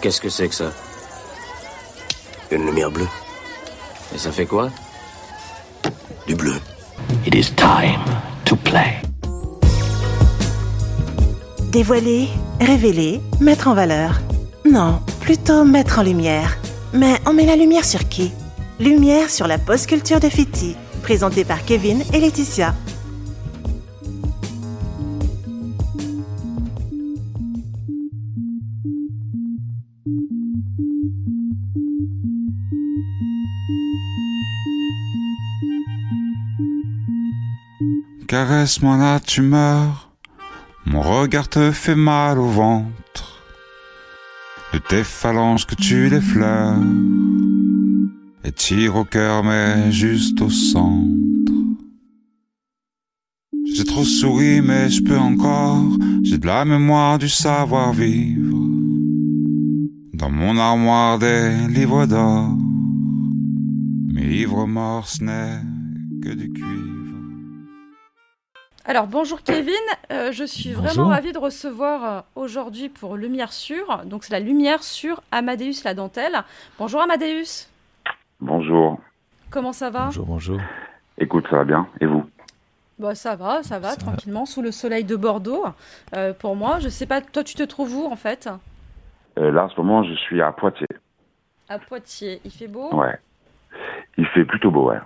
Qu'est-ce que c'est que ça Une lumière bleue. Et ça fait quoi Du bleu. It is time to play. Dévoiler, révéler, mettre en valeur. Non, plutôt mettre en lumière. Mais on met la lumière sur qui? Lumière sur la post-culture de Fiti, présentée par Kevin et Laetitia. Caresse-moi là, tu meurs. Mon regard te fait mal au ventre. De tes phalanges que tu l'effleures. Et tire au cœur, mais juste au centre. J'ai trop souri, mais je peux encore. J'ai de la mémoire du savoir-vivre. Dans mon armoire des livres d'or. Mes livres morts, ce n'est que du cuivre. Alors bonjour Kevin, Euh, je suis vraiment ravie de recevoir euh, aujourd'hui pour Lumière Sûre. Donc c'est la lumière sur Amadeus la dentelle. Bonjour Amadeus, Bonjour. comment ça va? Bonjour, bonjour. Écoute, ça va bien Et vous? Bah ça va, ça va, Ça va. tranquillement, sous le soleil de Bordeaux. Euh, pour moi, je sais pas, toi tu te trouves où en fait? Euh, Là, en ce moment, je suis à Poitiers. À Poitiers, il fait beau? Ouais. Il fait plutôt beau, ouais.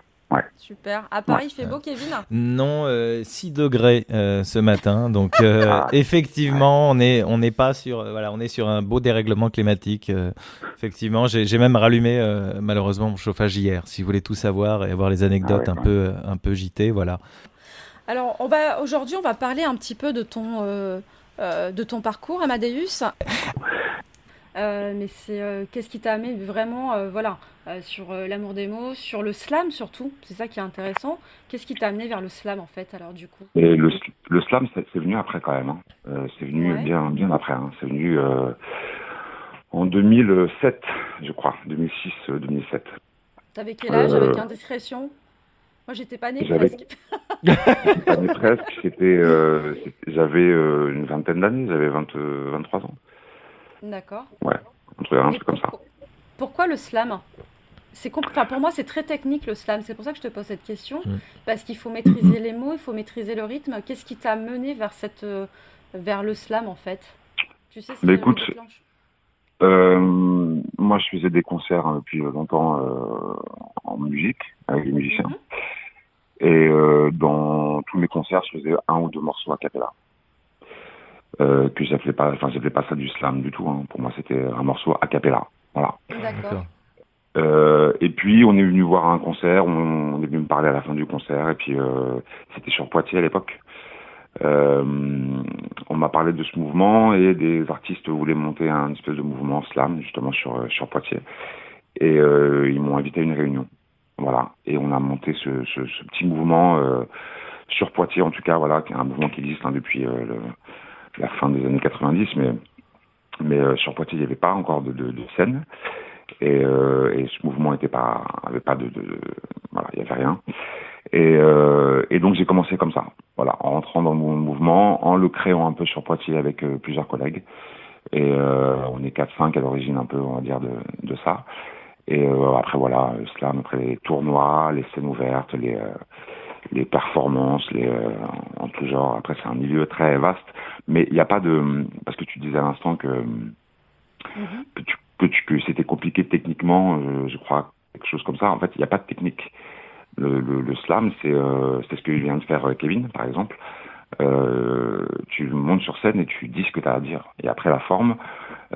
Super. À Paris, il fait beau Kevin Non, euh, 6 degrés euh, ce matin, donc euh, Ah. effectivement, on est on n'est pas sur euh, voilà, on est sur un beau dérèglement climatique. euh, effectivement, j'ai même rallumé euh, malheureusement mon chauffage hier. Si vous voulez tout savoir et avoir les anecdotes Ah un ouais. peu un peu JT, voilà. Alors, on va aujourd'hui, on va parler un petit peu de ton, euh, euh, de ton parcours, Amadeus. Euh, mais c'est euh, qu'est-ce qui t'a amené vraiment, euh, voilà, sur l'amour des mots, sur le slam surtout. C'est ça qui est intéressant. Qu'est-ce qui t'a amené vers le slam en fait, alors du coup? Et le, le slam, c'est venu après quand même. hein. C'est venu Ouais. bien, bien après. hein. C'est venu en 2007, je crois. 2006, euh, 2007. T'avais quel âge avec indiscrétion? Moi, j'étais pas née presque. Pas né presque. J'avais euh, une vingtaine d'années. J'avais 20, euh, 23 ans. D'accord. Un truc, un Et truc comme ça. pourquoi, le slam? C'est enfin, pour moi, c'est très technique le slam. C'est pour ça que je te pose cette question. Mm. Parce qu'il faut maîtriser les mots, il faut maîtriser le rythme. Qu'est-ce qui t'a mené vers, cette, euh, vers le slam en fait? Tu sais, c'est Mais le écoute. Euh, moi, je faisais des concerts hein, depuis longtemps euh, en musique avec des musiciens. Mhm. Et euh, dans tous mes concerts, je faisais un ou deux morceaux a cappella. Euh, que j'appelais pas, enfin, j'appelais pas ça du slam du tout. hein. Pour moi, c'était un morceau a cappella. Voilà. D'accord. Euh, et puis, on est venu voir un concert. On, on est venu me parler à la fin du concert. Et puis, euh, c'était sur Poitiers à l'époque. Euh, on m'a parlé de ce mouvement et des artistes voulaient monter un espèce de mouvement slam justement sur euh, sur Poitiers. Et euh, ils m'ont invité à une réunion. Voilà. Et on a monté ce, ce, ce petit mouvement euh, sur Poitiers en tout cas. Voilà, qui est un mouvement qui existe hein, depuis euh, le- la fin des années 90, mais mais euh, sur Poitiers il n'y avait pas encore de, de, de scène. Et, euh, et ce mouvement était pas avait pas de, de voilà il y avait rien. Et, euh, et donc j'ai commencé comme ça. Voilà en rentrant dans mon mouvement en le créant un peu sur Poitiers avec euh, plusieurs collègues. Et euh, on est quatre cinq à l'origine un peu on va dire de, de ça. Et euh, après voilà slam après les tournois les scènes ouvertes les les performances les euh, en tout genre après c'est un milieu très vaste mais il n'y a pas de parce que tu disais à l'instant que Mhm. que, tu, que, tu- que c'était compliqué techniquement, euh, je crois, quelque chose comme ça. En fait, il n'y a pas de technique. Le, le, le slam, c'est euh, c'est ce que vient de faire euh, Kevin, par exemple. Euh, tu montes sur scène et tu dis ce que tu as à dire. Et après, la forme,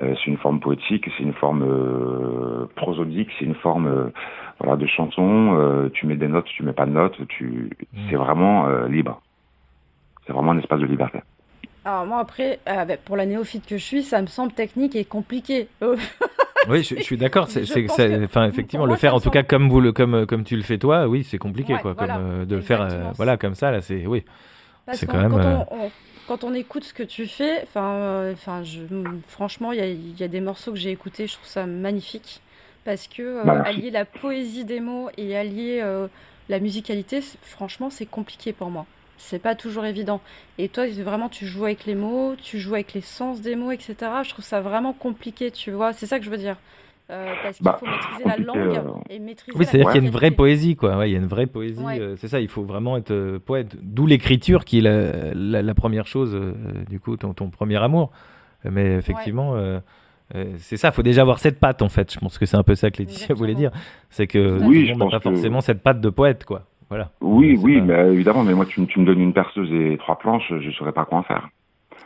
c'est une forme poétique, c'est une forme euh, prosodique, c'est une forme euh, voilà, de chanson. Euh, tu mets des notes, tu mets pas de notes. Tu... C'est vraiment euh, libre. C'est vraiment un espace de liberté. Alors moi après, euh, pour la néophyte que je suis, ça me semble technique et compliqué. Euh, Oui, je, je suis d'accord. C'est, enfin, effectivement, moi, le faire en tout cas comme vous le comme comme tu le fais toi, oui, c'est compliqué Ouais, quoi, voilà, comme euh, de le faire, euh, voilà, comme ça là, c'est oui. Parce C'est quand même, quand, euh, on, on- quand on écoute ce que tu fais, enfin, euh, enfin, franchement, il y a, il y a des morceaux que j'ai écoutés, je trouve ça magnifique. Parce que euh, Bah, allier la poésie des mots et allier euh, la musicalité, franchement, c'est compliqué pour moi. c'est pas toujours évident. Et toi, vraiment, tu joues avec les mots, tu joues avec les sens des mots, etc. Je trouve ça vraiment compliqué, tu vois. C'est ça que je veux dire. Euh, parce qu'il Bah, faut maîtriser la langue euh, et maîtriser Oui, la c'est-à-dire qu'il y a une vraie poésie, quoi. Ouais, il y a une vraie poésie. Ouais. euh, c'est ça, il faut vraiment être euh, poète. D'où l'écriture qui est la, la- la première chose, euh, du coup, ton, ton premier amour. Mais effectivement, euh, euh, c'est ça, il faut déjà avoir cette patte, en fait. Je pense que c'est un peu ça que Laetitia voulait dire. C'est que Oui, tout je le monde n'a pense pas que- forcément cette patte de poète, quoi. Voilà. Oui, oui, pas- mais évidemment, mais moi, tu me donnes une perceuse et trois planches, je ne saurais pas quoi en faire.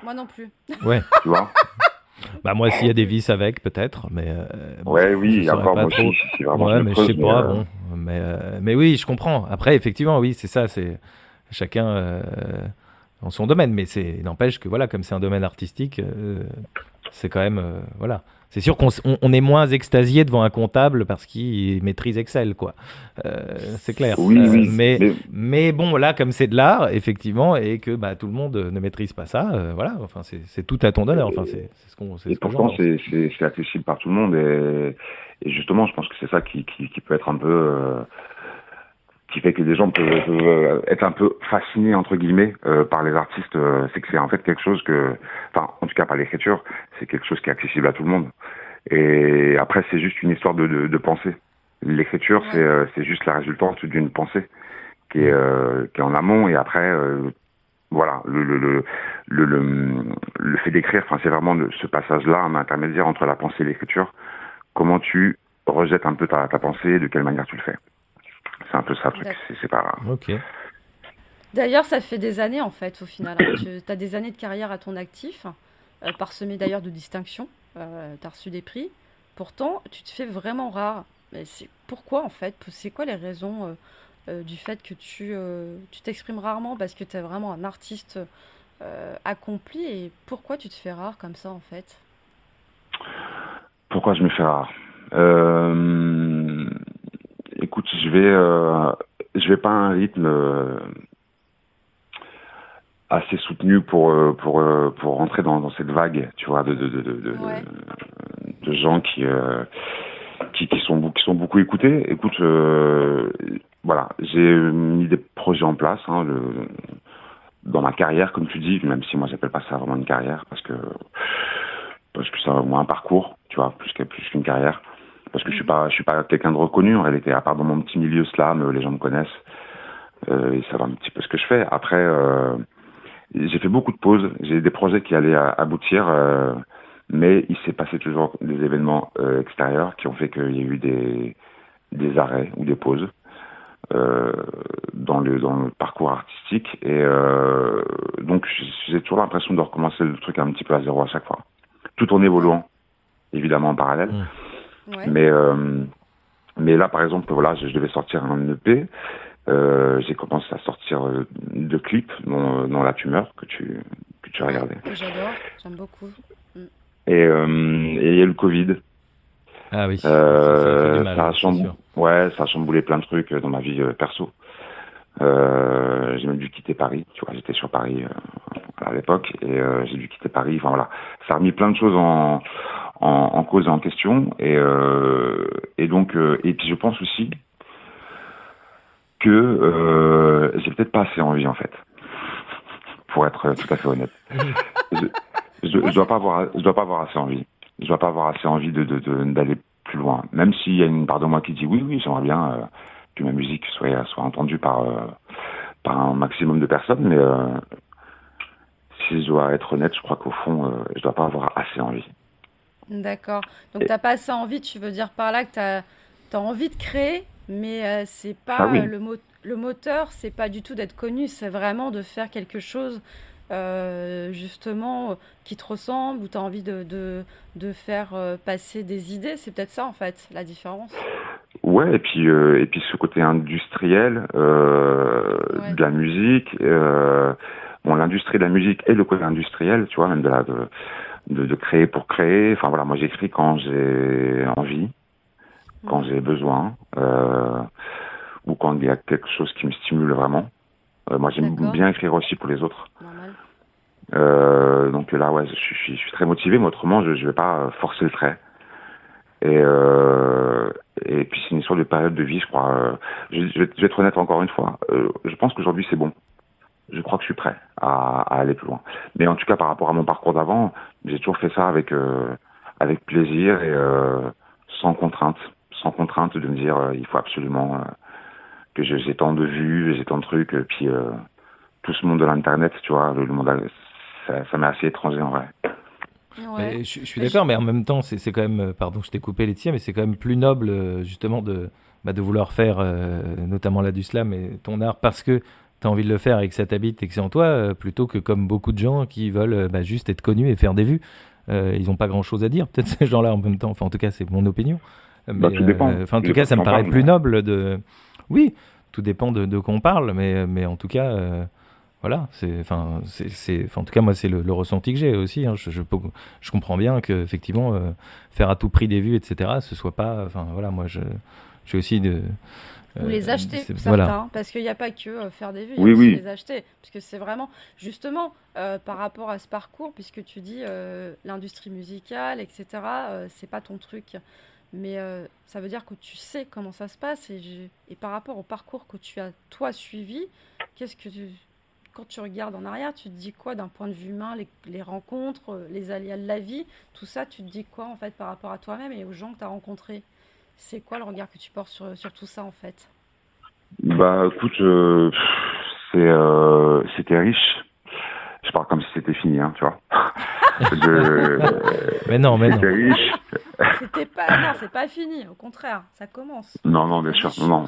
Moi non plus. Ouais. Tu vois? Bah, moi, s'il y a des vis avec, peut-être. Mais. euh, Ouais, oui, je encore, moi trop. c'est vraiment Ouais, je mais je creuse, sais mais, pas, euh, bon. Mais, euh, mais oui, je comprends. Après, effectivement, oui, c'est ça, c'est chacun euh, dans son domaine. Mais c'est n'empêche que, voilà, comme c'est un domaine artistique, euh, c'est quand même, euh, voilà. C'est sûr qu'on s- on, on est moins extasié devant un comptable parce qu'il maîtrise Excel, quoi. Euh, c'est clair. Oui, Euh, oui, mais, mais- mais bon, là, comme c'est de l'art, effectivement, et que bah, tout le monde ne maîtrise pas ça, euh, voilà, enfin, c'est tout à ton honneur. Enfin, c'est ce qu'on Et ce pourtant, c'est accessible par tout le monde. Et, et justement, je pense que c'est ça qui, qui, qui peut être un peu. Qui fait que les gens peuvent, peuvent, être un peu fascinés, entre guillemets, euh, par les artistes. euh, c'est que c'est en fait quelque chose que. Enfin, en tout cas, par l'écriture, c'est quelque chose qui est accessible à tout le monde. Et après, c'est juste une histoire de, de, de pensée. L'écriture, c'est euh, c'est juste la résultante d'une pensée qui est, euh, qui est en amont. Et après. euh, voilà, le, le, le, le, le, fait d'écrire, enfin, c'est vraiment ce passage-là, un intermédiaire entre la pensée et l'écriture. Comment tu rejettes un peu ta, ta pensée, de quelle manière tu le fais? C'est un peu ça le truc. D'accord. C'est c'est pas. Ok. D'ailleurs, ça fait des années en fait, au final. hein. Tu as des années de carrière à ton actif, euh, parsemé d'ailleurs de distinctions. Euh, tu as reçu des prix. Pourtant, tu te fais vraiment rare. Mais c'est pourquoi en fait? C'est quoi les raisons euh, euh, du fait que tu euh, tu t'exprimes rarement parce que tu es vraiment un artiste euh, accompli? Et pourquoi tu te fais rare comme ça en fait? Pourquoi je me fais rare? Euh, vais, euh, je vais pas à un rythme euh, assez soutenu pour euh, pour pour rentrer dans, dans cette vague, tu vois, de de de de, de, Ouais. de gens qui euh, qui, qui sont qui sont beaucoup écoutés. Écoute, euh, voilà, j'ai mis des projets en place hein, le- dans ma carrière, comme tu dis, même si moi j'appelle pas ça vraiment une carrière parce que parce que c'est un parcours, tu vois, plus que plus qu'une carrière. Parce que je suis pas je suis pas quelqu'un de reconnu en réalité, à part dans mon petit milieu slam, euh, les gens me connaissent. Euh, ils savent un petit peu ce que je fais. Après, euh, j'ai fait beaucoup de pauses. J'ai des projets qui allaient aboutir, euh, mais il s'est passé toujours des événements extérieurs qui ont fait qu'il y a eu des, des arrêts ou des pauses dans le dans le parcours artistique. Et donc j'ai toujours l'impression de recommencer le truc un petit peu à zéro à chaque fois, tout en évoluant évidemment en parallèle. Ouais. Mais euh, mais là, par exemple, voilà, je, je devais sortir un EP. Euh, j'ai commencé à sortir euh, deux clips, dont, dont La Tumeur, que tu, que tu as regardé. J'adore, j'aime beaucoup. Et euh, et il y a eu le Covid. Ah oui. Euh, ça du mal, ça, a ouais, ça a chamboulé plein de trucs dans ma vie euh, perso. Euh, j'ai même dû quitter Paris. Tu vois, j'étais sur Paris euh, à l'époque et euh, j'ai dû quitter Paris. Enfin voilà, ça a remis plein de choses en, en, en cause et en question. Et, et donc, et puis je pense aussi que j'ai peut-être pas assez envie en fait, pour être tout à fait honnête. je, je, je dois pas avoir, je dois pas avoir assez envie. Je dois pas avoir assez envie de de- de- d'aller plus loin. Même s'il y a une part de moi qui dit oui, oui, j'aimerais bien euh, que ma musique soit soit entendue par euh, par un maximum de personnes, mais euh, si je dois être honnête, je crois qu'au fond, euh, je dois pas avoir assez envie. D'accord. Donc t'as pas assez envie, tu veux dire par là que t'as as envie de créer, mais c'est pas Ah oui. le, mo- le moteur, c'est pas du tout d'être connu, c'est vraiment de faire quelque chose justement qui te ressemble, ou t'as envie de, de, de faire passer des idées, c'est peut-être ça en fait, la différence. Ouais, et puis euh, et puis ce côté industriel euh, Ouais. de la musique, euh, bon l'industrie de la musique et le côté industriel, tu vois, même de la de, de, de créer pour créer. Enfin voilà, moi j'écris quand j'ai envie, quand j'ai besoin, ou quand il y a quelque chose qui me stimule vraiment. Moi j'aime bien écrire aussi pour les autres. Donc là, ouais, je suis, je très motivé, mais autrement, je, je vais pas forcer le trait. Et, euh, et puis c'est une histoire de période de vie, je crois. Euh, Je, vais, être honnête encore une fois. Euh, je pense qu'aujourd'hui c'est bon. je crois que je suis prêt à, aller plus loin. Mais en tout cas, par rapport à mon parcours d'avant, j'ai toujours fait ça avec euh, avec plaisir et sans contrainte, sans contrainte de me dire il faut absolument que j'ai tant de vues, j'ai tant de trucs, et puis tout ce monde de l'internet, tu vois, le, monde, ça m'est assez étranger en vrai. Ouais. Je, je, suis d'accord, mais en même temps, c'est quand même, pardon, je t'ai coupé les tiens, mais c'est quand même plus noble justement de, bah, de vouloir faire, euh, notamment là du slam et ton art, parce que tu as envie de le faire et que ça t'habite et que c'est en toi, euh, plutôt que comme beaucoup de gens qui veulent euh, bah, juste être connus et faire des vues. ils n'ont pas grand chose à dire, peut-être ces gens-là en même temps. Enfin, en tout cas, c'est mon opinion. Bah, tout dépend. Enfin, en tout cas, ça me paraît plus noble de. Oui, tout dépend de, de quoi on parle, mais, mais en tout cas, voilà. C'est, enfin, c'est, en tout cas, moi, c'est le, ressenti que j'ai aussi. Hein. Je, je, je, comprends bien que effectivement, faire à tout prix des vues, etc., ce soit pas. Enfin, voilà, moi, je, j'ai aussi de ou les euh, acheter, certains, voilà. parce qu'il n'y a pas que euh, faire des vues, il oui, y a aussi oui. les acheter. Parce que c'est vraiment, justement, euh, par rapport à ce parcours, puisque tu dis euh, l'industrie musicale, etc., euh, c'est pas ton truc. Mais euh, ça veut dire que tu sais comment ça se passe. Et, et par rapport au parcours que tu as, toi, suivi, qu'est-ce que tu, quand tu regardes en arrière, tu te dis quoi d'un point de vue humain, les, les, rencontres, les aléas de la vie, tout ça, tu te dis quoi en fait par rapport à toi-même et aux gens que tu as rencontrés? C'est quoi le regard que tu portes sur, sur tout ça en fait? Bah écoute, euh, c'est euh, c'était riche. Je parle comme si c'était fini, hein, tu vois. De, mais non, mais non. C'était riche. C'était pas, non, c'est pas fini. Au contraire, ça commence. Non, non, bien sûr, non.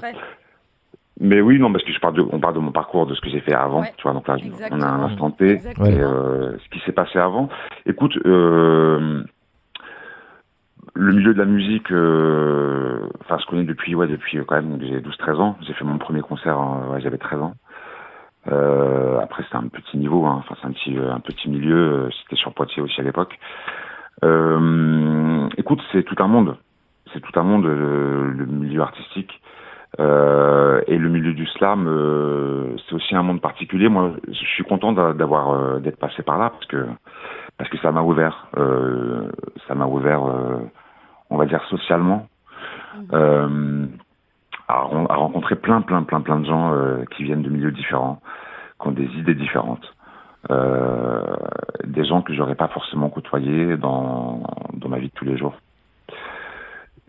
Mais oui, non, parce que je parle de, on parle de mon parcours, de ce que j'ai fait avant, ouais, tu vois. Donc là, exactement. on a un instant T, et, euh, ce qui s'est passé avant. Écoute, euh, le milieu de la musique, euh, enfin, je connais depuis, ouais, depuis quand même, j'ai 12-13 ans. J'ai fait mon premier concert, ouais, j'avais 13 ans. Euh, après, c'était un petit niveau, hein. enfin, c'est un petit, un petit milieu. C'était sur Poitiers aussi à l'époque. Euh, écoute, c'est tout un monde. C'est tout un monde, le, le milieu artistique. Euh, et le milieu du slam, euh, c'est aussi un monde particulier. Moi, je suis content d'avoir euh, d'être passé par là parce que parce que ça m'a ouvert, ça m'a ouvert, on va dire socialement, mmh. à, à, rencontrer plein, plein, plein, plein de gens qui viennent de milieux différents, qui ont des idées différentes. des gens que j'aurais pas forcément côtoyés dans, dans ma vie de tous les jours.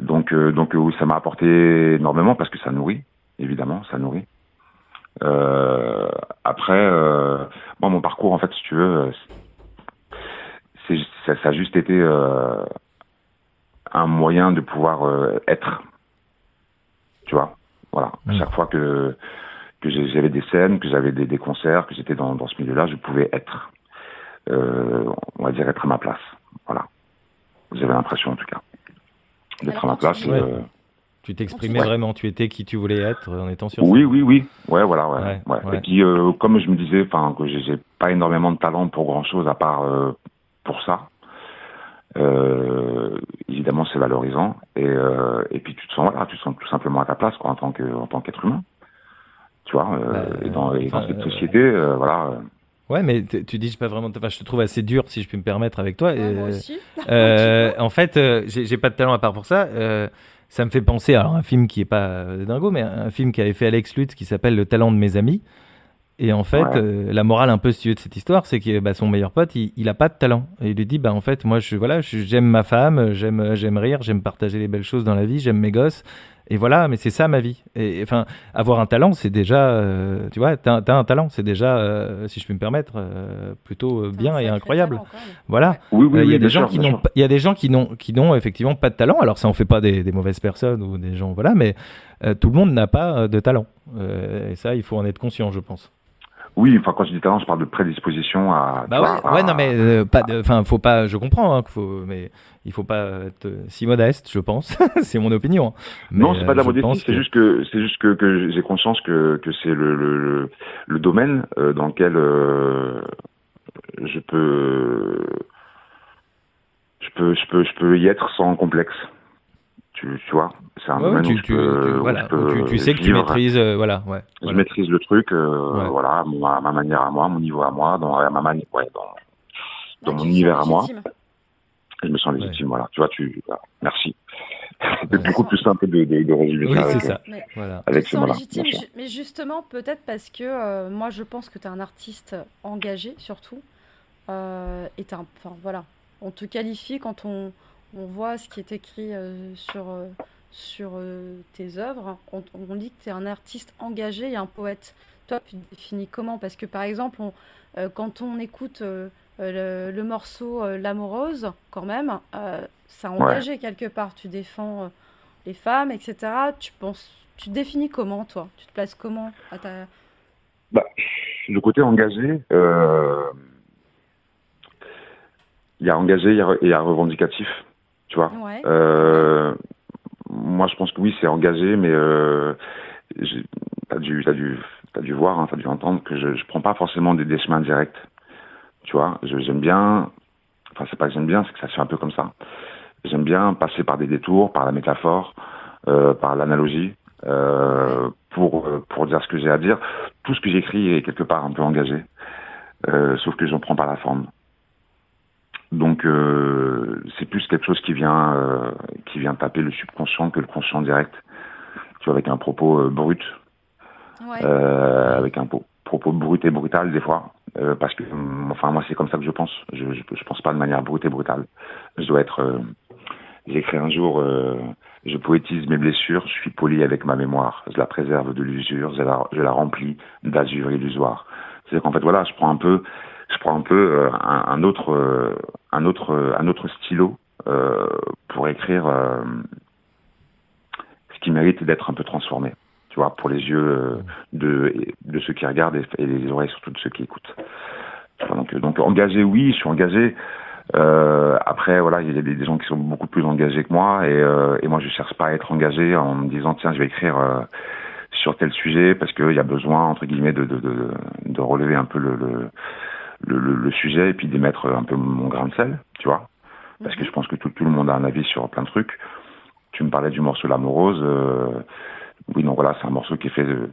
Donc, euh, donc oui, ça m'a apporté énormément parce que ça nourrit, évidemment, ça nourrit. Euh, après, euh, moi, mon parcours, en fait, si tu veux, c'est, ça, ça, a juste été euh, un moyen de pouvoir euh, être. Tu vois, voilà. À chaque fois que que j'avais des scènes, que j'avais des, des, concerts, que j'étais dans, dans ce milieu-là, je pouvais être, euh, on va dire, être à ma place. Voilà. J'avais l'impression, en tout cas d'être à ma place. Ouais. Euh... Tu t'exprimais ouais. vraiment, tu étais qui tu voulais être en étant sur Oui, oui, oui. Ouais, voilà, ouais. ouais. Et puis, euh, comme je me disais, enfin, que j'ai pas énormément de talent pour grand chose à part euh, pour ça. Euh, évidemment, c'est valorisant. Et, euh, et puis, tu te sens, voilà, tu te sens tout simplement à ta place, quoi, en tant que, en tant qu'être humain. Tu vois, euh, bah, et dans, et dans cette société, euh, voilà. Ouais, mais tu dis pas vraiment. Enfin, je te trouve assez dur, si je puis me permettre, avec toi. Ouais, euh, moi aussi. euh, en fait, euh, j'ai pas de talent à part pour ça. Euh, ça me fait penser à un film qui est pas dingo, mais un film qui avait fait Alex Lutz qui s'appelle Le talent de mes amis. Et en fait, ouais. la morale un peu si de cette histoire, c'est que bah, son meilleur pote, il, il a pas de talent. Et il lui dit, bah en fait, moi, je voilà, j'aime ma femme, j'aime, j'aime rire, j'aime partager les belles choses dans la vie, j'aime mes gosses. Et voilà, mais c'est ça ma vie. Et enfin, avoir un talent, c'est déjà, euh, tu vois, t'as as un talent, c'est déjà, euh, si je puis me permettre, euh, plutôt bien et incroyable. Voilà. Il oui, oui, y a des gens qui n'ont, il y a des gens qui n'ont, qui n'ont effectivement pas de talent. Alors ça en fait pas des, des mauvaises personnes ou des gens, voilà, mais tout le monde n'a pas de talent. et ça, il faut en être conscient, je pense. Oui, enfin quand je dis talent, je parle de prédisposition à. Bah ouais, à... ouais, non mais euh, pas enfin faut pas, je comprends, hein, qu'il faut, mais il faut pas être si modeste, je pense. c'est mon opinion. Mais, non, c'est pas de la euh, modestie, c'est que... juste que c'est juste que, que j'ai conscience que que c'est le, le le domaine euh, dans lequel euh, je peux je peux je peux je peux y être sans complexe. Tu, tu vois, c'est un ouais, domaine tu, où tu, peux, tu, voilà, où je peux tu, tu sais que tu maîtrises, euh, voilà, ouais. Je voilà. maîtrise le truc, euh, ouais. voilà, mon, à ma manière à moi, mon niveau à moi, dans à ma manière, ouais, dans, dans Ouais, mon univers à moi. je me sens légitime, voilà. Tu vois, tu, voilà. merci. C'était beaucoup plus simple de, de, de résumer Oui, ça c'est avec, ça. Mais- Voilà. avec ce légitime, mais justement, peut-être parce que euh, moi, je pense que tu es un artiste engagé, surtout. Euh, et un- enfin, voilà, on te qualifie quand on, on voit ce qui est écrit euh, sur, euh, sur euh, tes œuvres. On, on dit que tu es un artiste engagé et un poète. Toi, tu te définis comment? Parce que, par exemple, on- quand on écoute le, le morceau L'amoureuse, quand même, c'est engagé quelque part. Tu défends les femmes, etc. Tu penses, tu te définis comment, toi? Tu te places comment à ta... Bah, le côté engagé, euh, il y a engagé et il y a revendicatif, tu vois. Ouais. Euh, moi, je pense que oui, c'est engagé, mais euh, t'as dû, t'as dû, voir, hein, t'as dû entendre que je, je prends pas forcément des, des chemins directs, tu vois. J'aime bien, enfin c'est pas que j'aime bien, c'est que ça se fait un peu comme ça. J'aime bien passer par des détours, par la métaphore, euh, par l'analogie, euh, pour pour dire ce que j'ai à dire. Tout ce que j'écris est quelque part un peu engagé, euh, sauf que j'en prends pas la forme. Donc euh, c'est plus quelque chose qui vient euh, qui vient taper le subconscient que le conscient direct. Tu vois, avec un propos euh, brut, Ouais. avec un po- propos brut et brutal des fois, parce que hum, enfin moi c'est comme ça que je pense. Je, je je pense pas de manière brute et brutale. Je dois être. J'ai écrit un jour. je poétise mes blessures, je suis poli avec ma mémoire, je la préserve de l'usure, je la, je la remplis d'azur illusoire. C'est-à-dire qu'en fait, voilà, je prends un peu, je prends un peu un, un autre, un autre, euh, un autre stylo euh, pour écrire euh, ce qui mérite d'être un peu transformé. Tu vois, pour les yeux de, de ceux qui regardent et, les oreilles surtout de ceux qui écoutent. Donc, donc engagé, oui, je suis engagé. Après, voilà, il y a des, gens qui sont beaucoup plus engagés que moi, et, et moi, je cherche pas à être engagé en me disant tiens, je vais écrire sur tel sujet parce qu'il y a besoin entre guillemets de, de, de, relever un peu le, le, le- le sujet et puis d'y mettre un peu mon grain de sel, tu vois, parce que je pense que tout, tout le monde a un avis sur plein de trucs. Tu me parlais du morceau L'Amoureuse, euh, oui, donc voilà, c'est un morceau qui est fait de,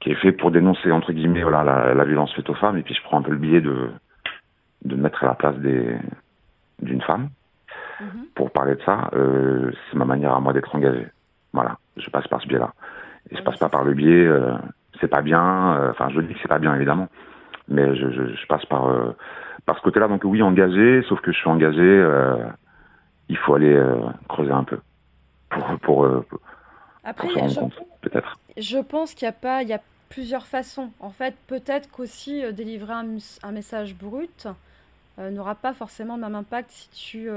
qui est fait pour dénoncer entre guillemets voilà la, la violence faite aux femmes et puis je prends un peu le biais de de me mettre à la place des d'une femme Mhm. pour parler de ça. Euh, c'est ma manière à moi d'être engagé. Voilà je passe par ce biais là et je passe pas par le biais euh, c'est pas bien euh, enfin je dis que c'est pas bien évidemment mais je, je, je passe par euh, par ce côté là donc oui engagé sauf que je suis engagé euh, il faut aller euh, creuser un peu pour pour, pour Après, se rendre je, compte peut-être je pense qu'il y a pas, il y a plusieurs façons. En fait, peut-être qu'aussi délivrer un, un message brut n'aura pas forcément le même impact si tu,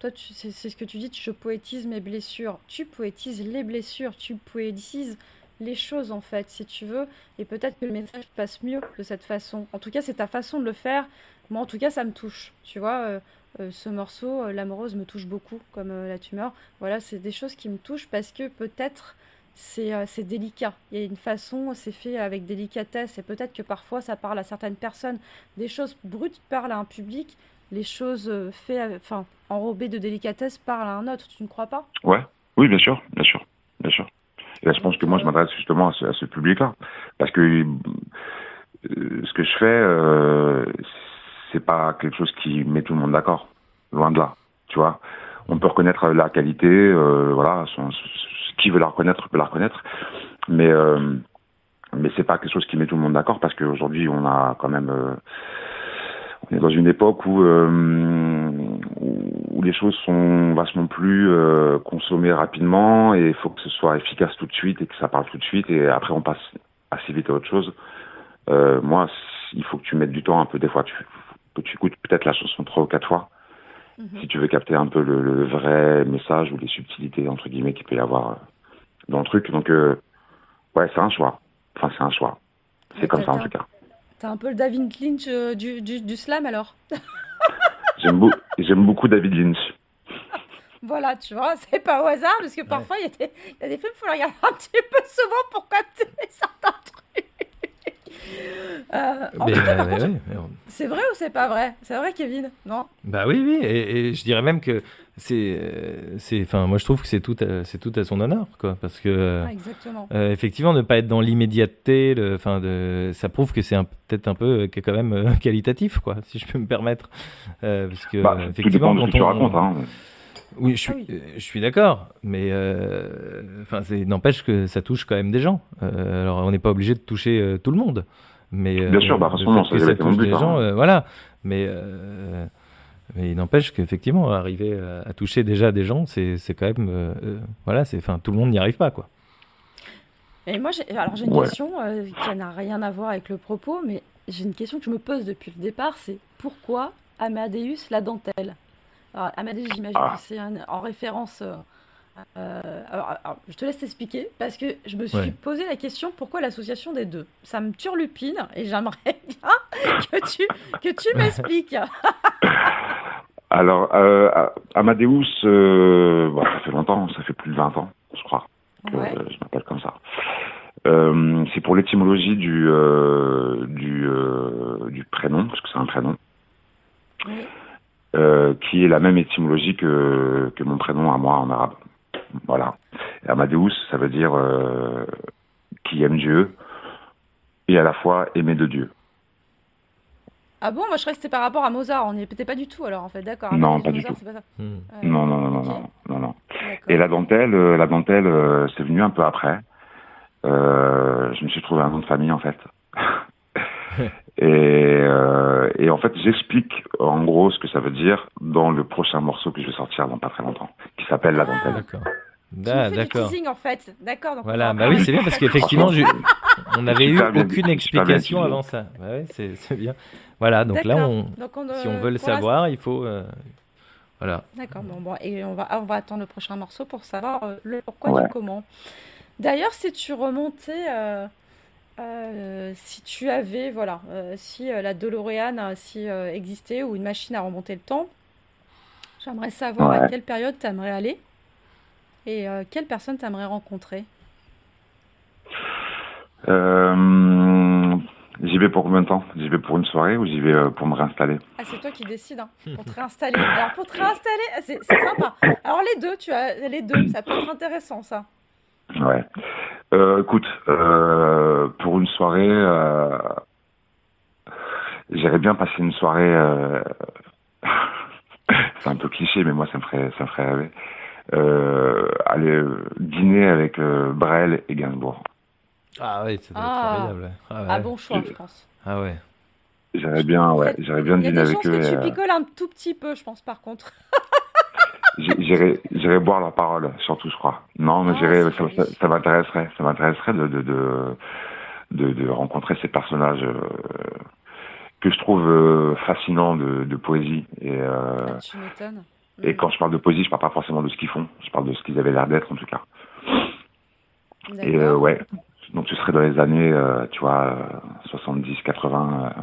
toi, c'est ce que tu dis, je poétise mes blessures. Tu poétises les blessures, tu poétises les choses en fait, si tu veux, et peut-être que le message passe mieux de cette façon. En tout cas, c'est ta façon de le faire. Moi, en tout cas, ça me touche. Tu vois, euh, euh, ce morceau, euh, L'amoureuse, me touche beaucoup, comme euh, la tumeur. Voilà, c'est des choses qui me touchent parce que peut-être c'est délicat. Il y a une façon, c'est fait avec délicatesse et peut-être que parfois ça parle à certaines personnes. Des choses brutes parlent à un public, les choses faites, enfin, enrobées de délicatesse parlent à un autre. Tu ne crois pas? Ouais, oui, bien sûr, bien sûr, bien sûr. Et là, je pense que moi, je m'adresse justement à ce, public-là. Parce que euh, ce que je fais, euh, c'est pas quelque chose qui met tout le monde d'accord. Loin de là, tu vois. On peut reconnaître la qualité, euh, voilà, qui veut la reconnaître peut la reconnaître. Mais, mais c'est pas quelque chose qui met tout le monde d'accord parce qu'aujourd'hui, on a quand même. on est dans une époque où, où les choses sont vachement plus euh, consommées rapidement et il faut que ce soit efficace tout de suite et que ça parle tout de suite et après on passe assez vite à autre chose. Euh, moi, il faut que tu mettes du temps un peu des fois, tu, que tu écoutes peut-être la chanson trois ou quatre fois Mhm. si tu veux capter un peu le, le vrai message ou les subtilités entre guillemets qu'il peut y avoir euh, dans le truc. Donc euh, ouais, c'est un choix. Enfin, c'est un choix. C'est Ouais, comme ça en tout cas. T'as un peu le David Lynch du, du, du slam alors? J'aime beau- j'aime beaucoup David Lynch. Voilà, tu vois, c'est pas au hasard parce que parfois il y, a des- il y a des films, il faut les regarder un petit peu souvent pour capter certains trucs. Euh, tout euh, ouais, c'est vrai ou c'est pas vrai? C'est vrai, Kevin? Non? Bah oui, oui, et, et je dirais même que c'est, euh, c'est, enfin, moi je trouve que c'est tout, à, c'est tout à son honneur, quoi, parce que Ah, Exactement. euh, effectivement, ne pas être dans l'immédiateté, le- enfin, de, ça prouve que c'est un- peut-être un peu, euh, quand même euh, qualitatif, quoi, si je peux me permettre, Euh, parce que Bah, euh, tout effectivement, dépend de ce que quand tu on- racontes. Hein. Oui, je Ah oui. euh, je suis d'accord, mais euh, enfin, c'est n'empêche que ça touche quand même des gens. Euh, alors, on n'est pas obligé de toucher euh, tout le monde, mais euh, Bien sûr, bah, de façon, fait que ça touche des hein. gens, euh, voilà. Mais euh, mais il n'empêche qu'effectivement, arriver à, à toucher déjà des gens, c'est quand même, voilà, c'est, enfin, tout le monde n'y arrive pas, quoi. Et moi, j'ai, alors j'ai une Ouais. question euh, qui n'a rien à voir avec le propos, mais j'ai une question que je me pose depuis le départ, c'est pourquoi Amadeus la dentelle? Alors, Amadeus, j'imagine Ah. que c'est un- en référence. euh, euh, alors, alors, je te laisse t'expliquer parce que je me suis Ouais. posé la question pourquoi l'association des deux? Ça me turlupine et j'aimerais bien que tu, que tu m'expliques. Alors, euh, Amadeus, euh, ça fait longtemps, ça fait plus de 20 ans, je crois, que Ouais. je m'appelle comme ça. Euh, c'est pour l'étymologie du, euh, du, euh, du prénom, parce que c'est un prénom, Oui. Euh, qui est la même étymologie que, que mon prénom à moi en arabe. Voilà. Et Amadeus, ça veut dire euh, qui aime Dieu et à la fois aimé de Dieu. Ah bon, moi je croyais que c'était par rapport à Mozart, on n'y était pas du tout alors en fait, d'accord. Non, pas du Mozart, tout. c'est pas ça. Hmm. Ouais. Non, non, non, non, non, non. Et la dentelle, euh, la dentelle, euh, c'est venu un peu après. Euh, je me suis trouvé un nom de famille en fait. Et, euh, et en fait, j'explique en gros ce que ça veut dire dans le prochain morceau que je vais sortir dans pas très longtemps, qui s'appelle La dentelle. D'accord. Ah, d'accord. en fait, d'accord. Voilà, bah oui, c'est bien parce qu'effectivement, on n'avait eu aucune bien explication avant ça. Bah ouais, c'est bien. Voilà, donc là, D'accord. on, Donc on, si on euh, veut le savoir, il faut. euh, voilà. D'accord, bon, bon, et on va, on va attendre le prochain morceau pour savoir euh, le pourquoi Ouais. du comment. D'ailleurs, si tu remontais, euh, si tu avais, voilà, euh, si euh, la DeLorean euh, si, existait ou une machine à remonter le temps, j'aimerais savoir à quelle période tu aimerais aller et quelle personne tu aimerais rencontrer. J'y vais pour combien de temps? J'y vais pour une soirée ou j'y vais pour me réinstaller? Ah, c'est toi qui décides, hein, pour te réinstaller. Alors, pour te réinstaller, ah, c'est c'est sympa. Alors, les deux, tu as les deux, ça peut être intéressant, ça. Ouais. Euh, écoute, euh, pour une soirée, euh, j'aimerais bien passer une soirée. euh, c'est un peu cliché, mais moi ça me ferait, ça me ferait rêver. Euh, aller dîner avec euh, Brel et Gainsbourg. Ah oui, être Ah. formidable. ouais. Ah, Ah, bon choix, je pense. Ah ouais. J'aimerais bien, ouais, j'aimerais bien Il y a dîner des avec chances eux. que tu euh, picoles un tout petit peu, je pense, par contre. J'irai, j'irai boire leurs paroles, surtout, je crois. Non, mais Ah, j'irai, ça, joli. ça, ça m'intéresserait, ça m'intéresserait de, de, de, de, de rencontrer ces personnages euh, que je trouve euh, fascinants de, de poésie. Et, euh, Ah, tu m'étonnes. et quand je parle de poésie, je parle pas forcément de ce qu'ils font, je parle de ce qu'ils avaient l'air d'être, en tout cas. Et euh, ouais, donc ce serait dans les années, euh, tu vois, euh, 70, 80. euh,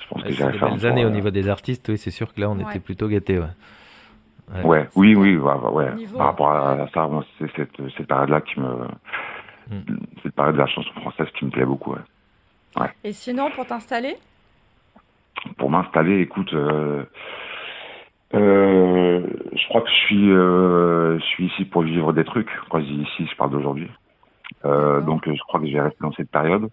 je pense que Ouais, des faire tour, années au euh, niveau des artistes, oui, c'est sûr que là, on Ouais. était plutôt gâtés. Ouais. Ouais. Ouais, oui, oui, ouais, ouais, ouais. Niveau, Par rapport à, ça, moi, c'est cette, cette période-là qui me, Mm. cette période de la chanson française qui me plaît beaucoup. ouais. Et sinon, pour t'installer? Pour m'installer, écoute, euh, euh, je crois que je suis, euh, je suis ici pour vivre des trucs. Quand je dis ici, je parle d'aujourd'hui. Euh, donc, je crois que je vais rester dans cette période.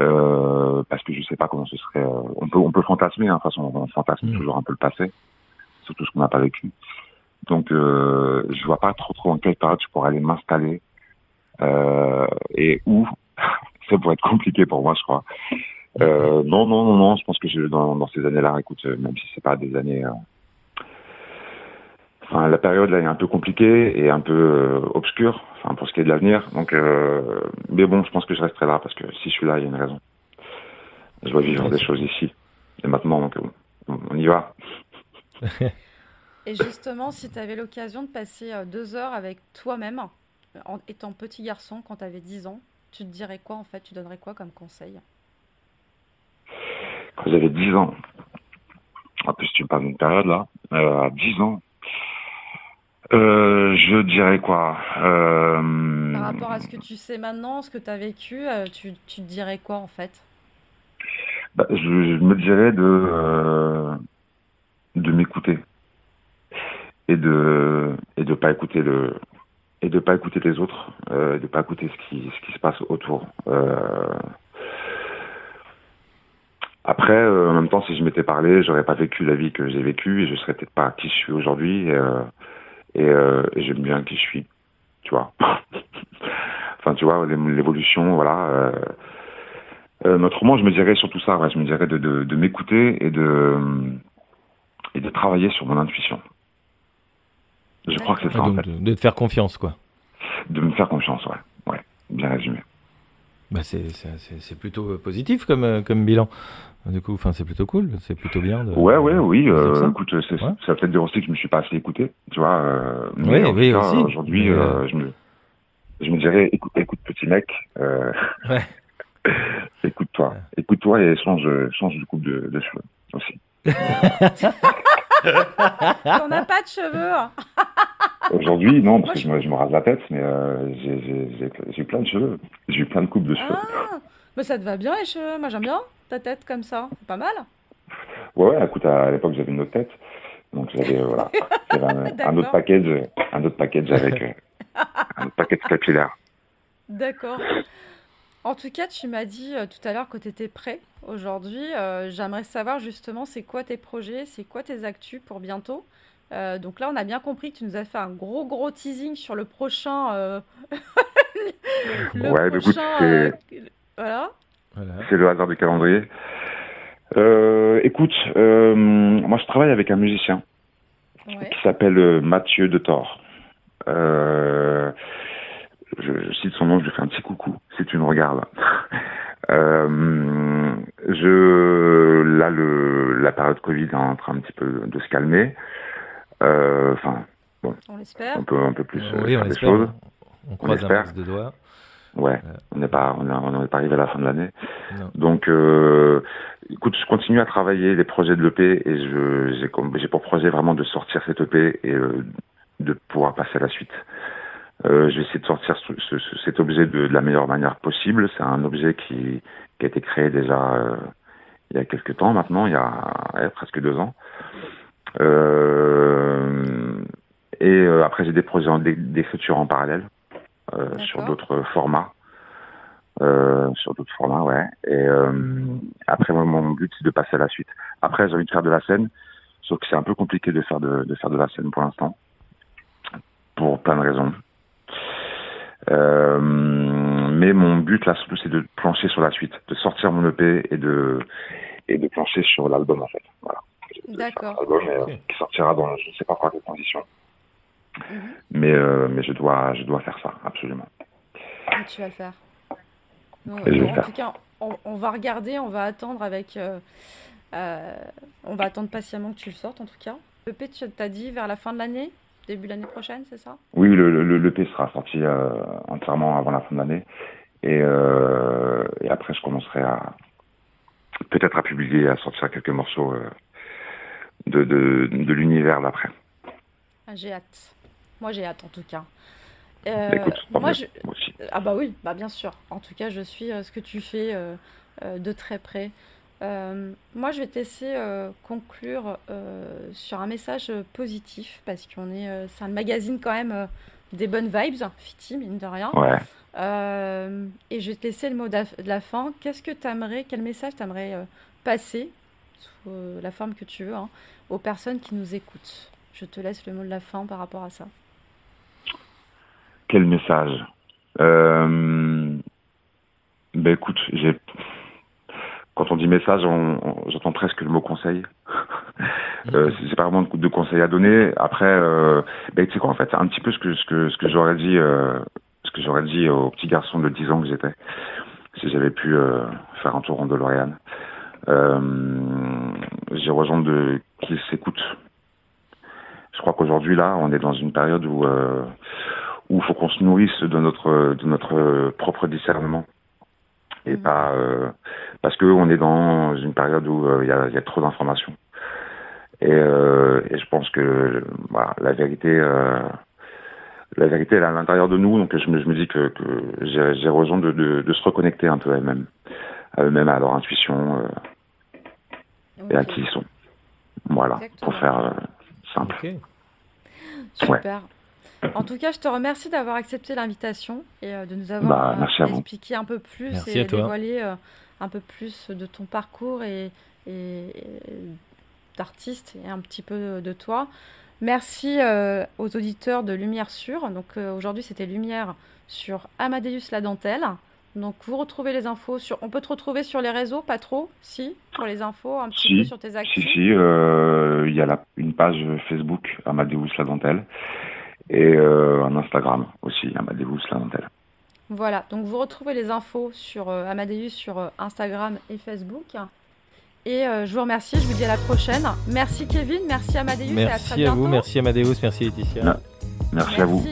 Euh, parce que je sais pas comment ce serait. euh, on peut, on peut fantasmer. Hein, de toute façon, on fantasme Mm. toujours un peu le passé, surtout ce qu'on n'a pas vécu. Donc, euh, je vois pas trop, trop en quelle période je pourrais aller m'installer euh, et où. Ça pourrait être compliqué pour moi, je crois. Euh, non, non, non, non. Je pense que je, dans, dans ces années-là, écoute, euh, même si c'est pas des années. Enfin, la période là est un peu compliquée et un peu obscure. Enfin, pour ce qui est de l'avenir. Donc, mais bon, je pense que je resterai là parce que si je suis là, il y a une raison. Je dois vivre des choses ici et maintenant. Donc, on, on y va. Et justement, si tu avais l'occasion de passer euh, deux heures avec toi-même, en étant petit garçon, quand tu avais 10 ans, tu te dirais quoi en fait? Tu donnerais quoi comme conseil? Quand j'avais 10 ans. En plus, tu me parles d'une période là. Euh, à 10 ans. Euh, je dirais quoi? Euh, Par rapport à ce que tu sais maintenant, ce que tu as vécu, tu, tu te dirais quoi en fait? Bah, je, je me dirais de de m'écouter et de et de pas écouter le et de pas écouter les autres, euh, de pas écouter ce qui ce qui se passe autour. Euh, après, euh, en même temps, si je m'étais parlé, j'aurais pas vécu la vie que j'ai vécue et je serais peut-être pas qui je suis aujourd'hui. Et, euh, et, j'aime bien qui je suis, tu vois. enfin, tu vois, l'évolution, voilà. Euh, autrement, je me dirais surtout ça, je me dirais de m'écouter et de, et de travailler sur mon intuition. Je crois que c'est ça, Ah, en donc fait. de, de te faire confiance, quoi. De me faire confiance, ouais. Ouais, bien résumé. Bah c'est c'est- c'est- c'est plutôt euh, positif comme, euh, comme bilan. Du coup, enfin, c'est plutôt cool, c'est plutôt bien. De, Ouais, ouais, oui. Euh, ça. écoute, c'est, Ouais. ça peut-être dire aussi que je me suis pas assez écouté, tu vois. Euh, Oui, mais oui, aussi. aujourd'hui, euh, euh, je me, je me dirais, écoute, écoute, petit mec, euh, Ouais. écoute-toi, écoute-toi et change, change du coupe de, de cheveux aussi. On n'a pas de cheveux. hein. Aujourd'hui, non, parce que je- je me, rase la tête, mais euh, j'ai, j'ai plein de cheveux. J'ai eu plein de coupes de cheveux. Ah, mais ça te va bien les cheveux. Moi j'aime bien ta tête comme ça. C'est pas mal. Ouais, ouais, écoute, à l'époque, j'avais une autre tête. Donc, j'avais, euh, voilà, un, autre package, un autre package avec euh, un autre package capillaire. D'accord. En tout cas, tu m'as dit euh, tout à l'heure que tu étais prêt. Aujourd'hui, euh, j'aimerais savoir justement c'est quoi tes projets, c'est quoi tes actus pour bientôt? Euh, donc là, on a bien compris que tu nous as fait un gros gros teasing sur le prochain. euh, le Ouais, bah, écoute, prochain. c'est- euh, Voilà. Voilà. C'est le hasard du calendrier. Euh, écoute, euh, moi je travaille avec un musicien Ouais. qui s'appelle euh, Mathieu de Thor. Euh, je, je cite son nom, je lui fais un petit coucou si tu me regardes. Euh, je là le la période Covid est en train un petit peu de se calmer. Euh, Enfin, On l'espère. on peut un peu plus euh, oui, on faire des choses. On croise un espère. max de doigts. Ouais, on n'est pas on est- on n'est pas arrivé à la fin de l'année. Donc, euh, écoute, je continue à travailler les projets de l'EP et je j'ai pour projet vraiment de sortir cette EP et euh, de pouvoir passer à la suite. Euh, je vais essayer de sortir ce- ce- ce- cet objet de, de la meilleure manière possible. C'est un objet qui, qui a été créé déjà euh, il y a quelques temps maintenant, il y a ouais, presque deux ans. Euh, et euh, après, j'ai des projets d'écriture en parallèle euh, sur d'autres formats. Euh, sur d'autres formats, ouais. Et euh, après, moi, mon but, c'est de passer à la suite. Après, j'ai envie de faire de la scène, sauf que c'est un peu compliqué de faire de, de faire de la scène pour l'instant, pour plein de raisons. Euh, mais mon but là, surtout, c'est de plancher sur la suite, de sortir mon EP et de et de plancher sur l'album en fait. Voilà. D'accord. Album euh, qui sortira dans je ne sais pas par quelle conditions, Mhm. mais euh, mais je dois je dois faire ça absolument. Et tu vas le faire. Nous, Et je vais en faire. tout cas, on, on va regarder, on va attendre avec. euh, euh, on va attendre patiemment que tu le sortes en tout cas. Le P, tu t'as dit vers la fin de l'année, début de l'année prochaine, c'est ça? Oui, le, le, le l'EP sera sorti euh, entièrement avant la fin de l'année. Et, euh, et après, je commencerai à peut-être à publier, à sortir quelques morceaux euh, de, de, de l'univers d'après. Ah, J'ai hâte. Moi, j'ai hâte en tout cas. Écoute, moi, je... moi aussi. Ah bah oui, bah bien sûr. En tout cas, je suis ce que tu fais de très près. Euh, moi, je vais te laisser euh, conclure euh, sur un message positif parce qu'on est, c'est un magazine quand même des bonnes vibes, Fiti, mine de rien. Ouais. Et je vais te laisser le mot de la fin. Qu'est-ce que tu aimerais, quel message tu aimerais passer, sous la forme que tu veux, hein, aux personnes qui nous écoutent? Je te laisse le mot de la fin par rapport à ça. Quel message? Ben écoute, j'ai quand on dit message, on, on- j'entends presque le mot conseil. euh, c'est pas vraiment de, de conseils à donner. Après, euh, ben tu sais quoi en fait, c'est un petit peu ce que ce que ce que j'aurais dit, euh, ce que j'aurais dit au petit garçon de 10 ans que j'étais, si j'avais pu euh, faire un tour en DeLorean. Euh, j'ai rejoint de qui s'écoute. Je crois qu'aujourd'hui là, on est dans une période où euh, où il faut qu'on se nourrisse de notre de notre propre discernement et Mhm. pas euh, parce que on est dans une période où euh, il y, a, il y a trop d'informations et, euh, et je pense que voilà, la vérité euh, la vérité elle est à l'intérieur de nous donc je me, je me dis que, que j'ai j'ai raison de, de, de se reconnecter un peu à eux-mêmes à eux-mêmes à leur intuition euh, et à qui ils sont voilà Exactement. pour faire euh, simple. Super. En tout cas, je te remercie d'avoir accepté l'invitation et euh, de nous avoir Bah, euh, expliqué un peu plus Merci et dévoilé euh, un peu plus de ton parcours et, et- et d'artiste et un petit peu de toi. Merci aux auditeurs de Lumière Sur. Donc aujourd'hui, c'était Lumière sur Amadeus la dentelle. Donc vous retrouvez les infos sur. On peut te retrouver sur les réseaux, pas trop, si, pour les infos, un petit peu sur tes actions? Si, si, euh, il y a une page Facebook Amadeus la dentelle et euh, un Instagram aussi Amadeus la dentelle. Voilà, donc vous retrouvez les infos sur euh, Amadeus sur Instagram et Facebook. Et je vous remercie, je vous dis à la prochaine. Merci Kevin, merci Amadeus merci et à très bientôt. Merci à vous, merci Amadeus, merci Laetitia. Merci, à vous.